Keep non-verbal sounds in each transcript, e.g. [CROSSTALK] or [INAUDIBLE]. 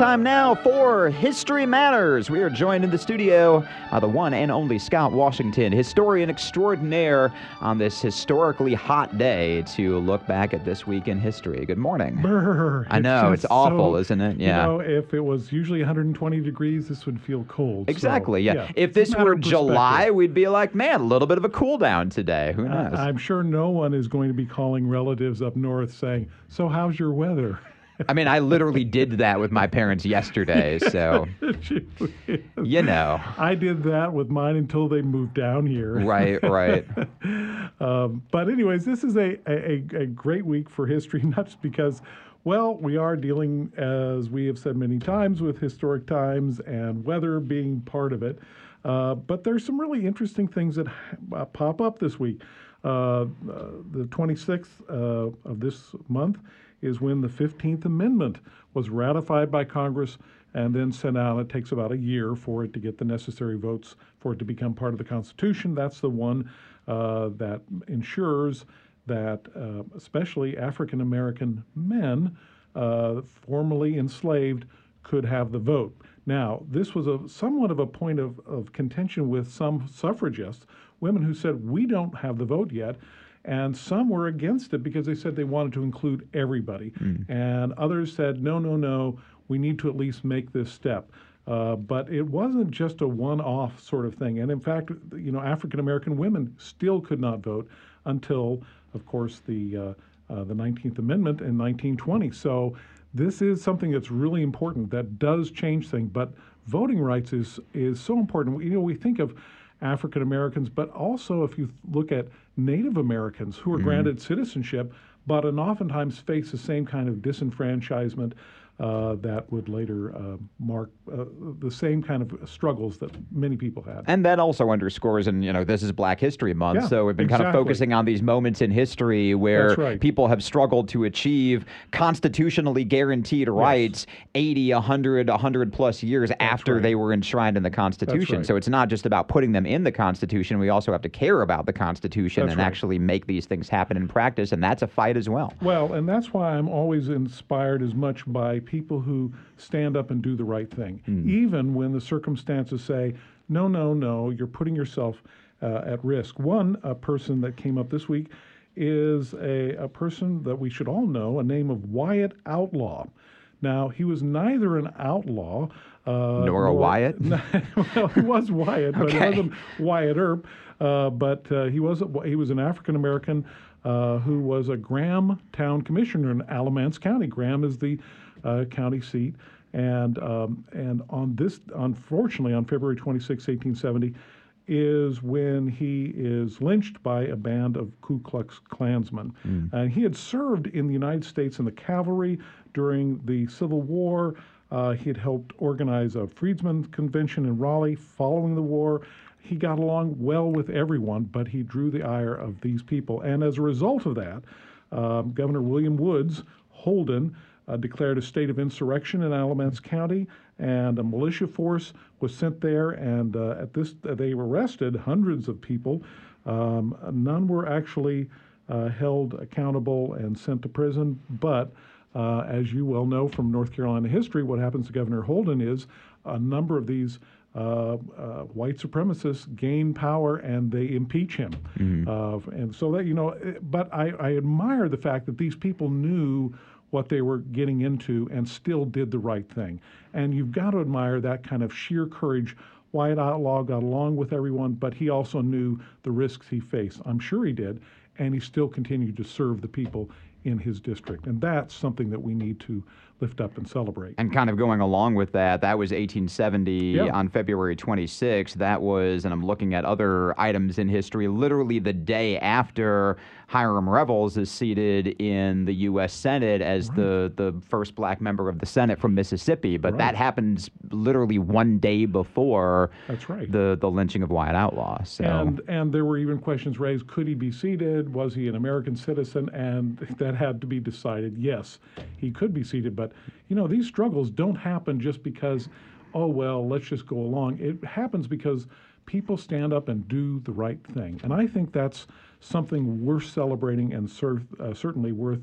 time now for History Matters. We are joined in the studio by the one and only Scott Washington, historian extraordinaire, on this historically hot day to look back at this week in history. Good morning. Brr, I know, it's awful, so- isn't it? Yeah. You know, if it was usually 120 degrees, this would feel cold. so, Exactly, yeah. If this were. July, we'd be like, man, a little bit of a cool down today. Who knows? I- I'm sure no one is going to be calling relatives up north saying, "So how's your weather?" I mean, I literally did that with my parents yesterday, [LAUGHS] so you know. I did that with mine until they moved down here. Right, right. [LAUGHS] Um, but anyways, this is a, a, a great week for history, [LAUGHS] not just because, well, we are dealing, as we have said many times, with historic times and weather being part of it. Uh, but there's some really interesting things that uh, pop up this week. Uh, uh, the 26th uh, of this month is when the 15th Amendment was ratified by Congress and then sent out. It takes about a year for it to get the necessary votes for it to become part of the Constitution. That's the one uh, that ensures that uh, especially African American men uh, formerly enslaved could have the vote. Now, this was a somewhat of a point of, of contention with some suffragists, women who said, We don't have the vote yet. And some were against it because they said they wanted to include everybody. And others said, No, no, no, we need to at least make this step. Uh, but it wasn't just a one-off sort of thing. And in fact, you know, African American women still could not vote until, of course, the uh, uh, the 19th Amendment in 1920. So this is something that's really important that does change things. But voting rights is is so important. You know, we think of African Americans, but also if you look at Native Americans who are mm-hmm. granted citizenship, but and oftentimes face the same kind of disenfranchisement uh, that would later uh, mark uh, the same kind of struggles that many people had. And that also underscores, and you know, this is Black History Month, Yeah, so we've been kind of focusing on these moments in history where right. people have struggled to achieve constitutionally guaranteed rights 80, 100, 100 plus years after right. they were enshrined in the Constitution. right. So it's not just about putting them in the Constitution, we also have to care about the Constitution That's and actually make these things happen in practice, and that's a fight as well. Well, and that's why I'm always inspired as much by people who stand up and do the right thing, even when the circumstances say, no, no, no, you're putting yourself uh, at risk. One a person that came up this week is a, a person that we should all know, a name of Wyatt Outlaw. Now, he was neither an outlaw uh, Nor a Wyatt? [LAUGHS] well, he was Wyatt, but he wasn't Wyatt Earp. Uh, but uh, he was a, he was an African American uh, who was a Graham Town Commissioner in Alamance County. Graham is the uh, county seat, and um, and on this, unfortunately, on February 26, 1870, is when he is lynched by a band of Ku Klux Klansmen. And he had served in the United States in the cavalry during the Civil War. Uh, he had helped organize a Freedmen's Convention in Raleigh following the war. He got along well with everyone, but he drew the ire of these people. And as a result of that, um, Governor William Woods Holden uh, declared a state of insurrection in Alamance County, and a militia force was sent there. And uh, at this, they arrested hundreds of people. Um, none were actually uh, held accountable and sent to prison, but uh, as you well know from North Carolina history, what happens to Governor Holden is a number of these uh, uh, white supremacists gain power and they impeach him. Uh, and so that, you know, eh, but I, I admire the fact that these people knew what they were getting into and still did the right thing. And you've got to admire that kind of sheer courage. Wyatt Outlaw got along with everyone, but he also knew the risks he faced. I'm sure he did. And he still continued to serve the people in his district. And that's something that we need to lift up and celebrate. And kind of going along with that, that was 1870 Yeah. on February 26th. That was, and I'm looking at other items in history, literally the day after Hiram Revels is seated in the U.S. Senate as the, the first black member of the Senate from Mississippi. But that happens literally one day before That's right. the, the lynching of Wyatt Outlaw. So. And and there were even questions raised: Could he be seated? Was he an American citizen? And that had to be decided. Yes, he could be seated. But you know, these struggles don't happen just because, oh well, let's just go along. It happens because people stand up and do the right thing. And I think that's something worth celebrating and uh, certainly worth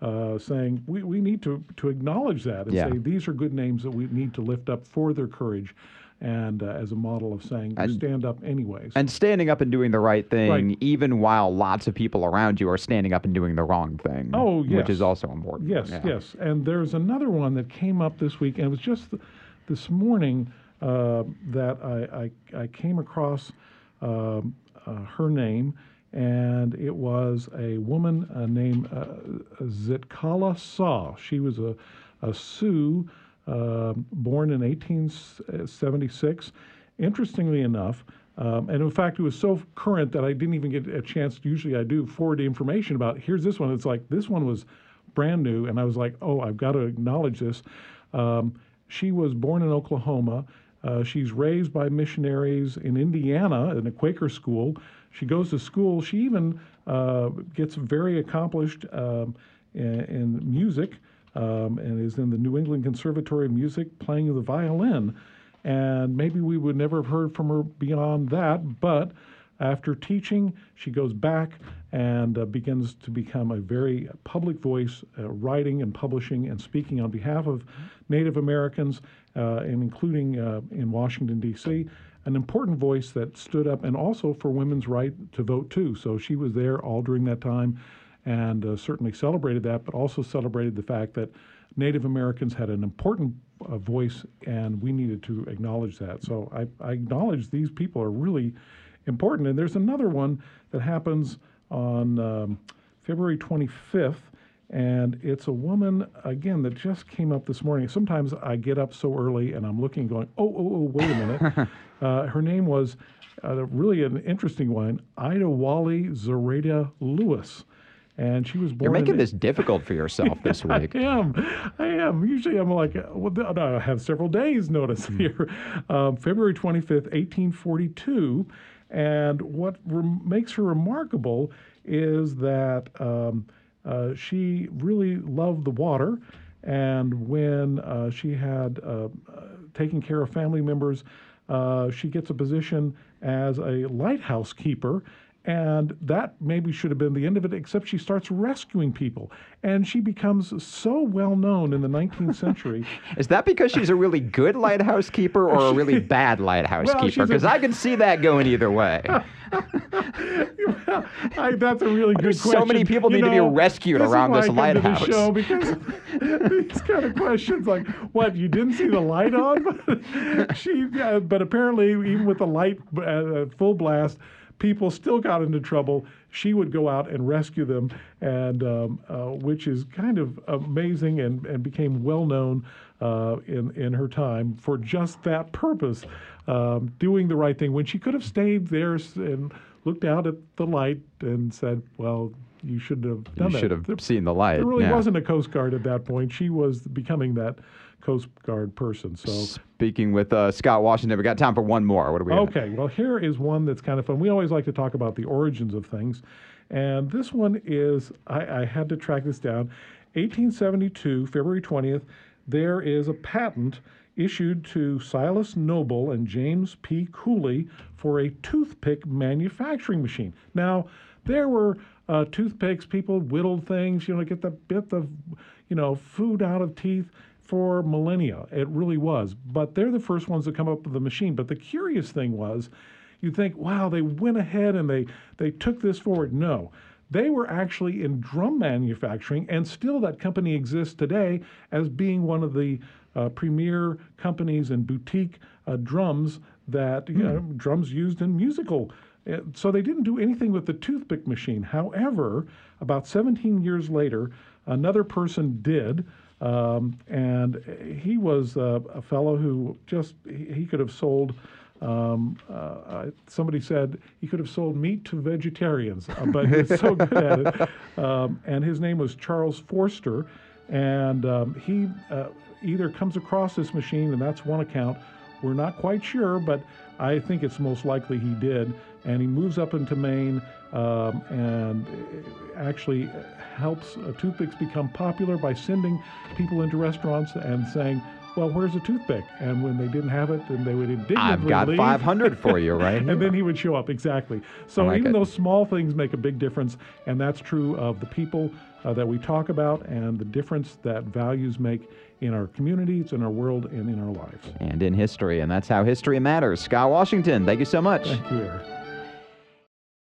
uh, saying we, we need to, to acknowledge that and Yeah. say these are good names that we need to lift up for their courage and uh, as a model of saying you stand up anyways. And standing up and doing the right thing, Right. even while lots of people around you are standing up and doing the wrong thing. Oh, yes. Which is also important. Yes, Yeah. yes. And there's another one that came up this week, and it was just th- this morning uh, that I, I, I came across um, uh, her name, and it was a woman uh, named uh, Zitkala-Sa. She was a, a Sioux uh, born in 1876. Interestingly enough, um, and in fact, it was so current that I didn't even get a chance. Usually, I do forward information about. Here's this one. It's like this one was brand new, and I was like, oh, I've got to acknowledge this. Um, she was born in Oklahoma. Uh, she's raised by missionaries in Indiana in a Quaker school. She goes to school. She even uh, gets very accomplished um, in, in music um, and is in the New England Conservatory of Music playing the violin. And maybe we would never have heard from her beyond that, but after teaching, she goes back and uh, begins to become a very public voice, uh, writing and publishing and speaking on behalf of Native Americans, uh, and including uh, in Washington, D.C., an important voice that stood up and also for women's right to vote too. So she was there all during that time and uh, certainly celebrated that, but also celebrated the fact that Native Americans had an important uh, voice and we needed to acknowledge that. So I, I acknowledge these people are really important. And there's another one that happens on um, February 25th, and it's a woman, again, that just came up this morning. Sometimes I get up so early and I'm looking, going, oh, oh, oh, wait a minute. [LAUGHS] uh, her name was uh, really an interesting one, Idawalley Zoradia Lewis. And she was born You're making in, this difficult for yourself [LAUGHS] this week. I am. I am. Usually I'm like, well, no, I have several days notice Hmm. here. Um, February 25th, 1842. And what rem- makes her remarkable is that um, uh, she really loved the water. And when uh, she had uh, uh, taken care of family members, uh, she gets a position as a lighthouse keeper. And that maybe should have been the end of it, except she starts rescuing people. And she becomes so well known in the 19th century. [LAUGHS] Is that because she's a really good lighthouse keeper or a really [LAUGHS] bad lighthouse Well, keeper? Because I can see that going [LAUGHS] either way. I, that's a really good There's question. so many people You need to be know, rescued this is around this I come to lighthouse. show because these kind of questions, like, what you didn't see the light on? she, uh, but apparently, even with the light uh, full blast, people still got into trouble. She would go out and rescue them, and um, uh, which is kind of amazing, and, and became well known uh, in in her time for just that purpose, um, doing the right thing when she could have stayed there and looked out at the light and said, "Well, you should have done You that." should have There- seen the light. there really yeah. wasn't a Coast Guard at that point. She was becoming that Coast Guard person. So, Speaking with uh, Scott Washington, we got time for one more. What do we okay, well, here is one that's kind of fun. We always like to talk about the origins of things. And this one is, I, I had to track this down. 1872, February 20th, there is a patent issued to Silas Noble and James P. Cooley for a toothpick manufacturing machine. Now, there were uh, toothpicks, people whittled things, you know, to get the bit of, you know, food out of teeth for millennia. It really was. But they're the first ones to come up with the machine. But the curious thing was, you think, wow, they went ahead and they, they took this forward. No. They were actually in drum manufacturing, and still that company exists today as being one of the uh, premier companies and boutique uh, drums that, you know, drums used in musical. Uh, So they didn't do anything with the toothpick machine. However, about 17 years later, another person did. Um, and he was uh, a fellow who just he, could have sold um, uh, somebody said he could have sold meat to vegetarians, uh, but he was so good at it. [LAUGHS] Um, and his name was Charles Forster, and um, he uh, either comes across this machine, and that's one account. We're not quite sure, but I think it's most likely he did. And he moves up into Maine um, and actually helps uh, toothpicks become popular by sending people into restaurants and saying, well, where's a toothpick? And when they didn't have it, then they would indignantly I've got leave. 500 for you right [LAUGHS] and then he would show up exactly. So like even it. those small things make a big difference, and that's true of the people uh, that we talk about and the difference that values make in our communities, in our world, and in our lives. and in history, and that's how history matters. Scott Washington, thank you so much. Thank you, Eric.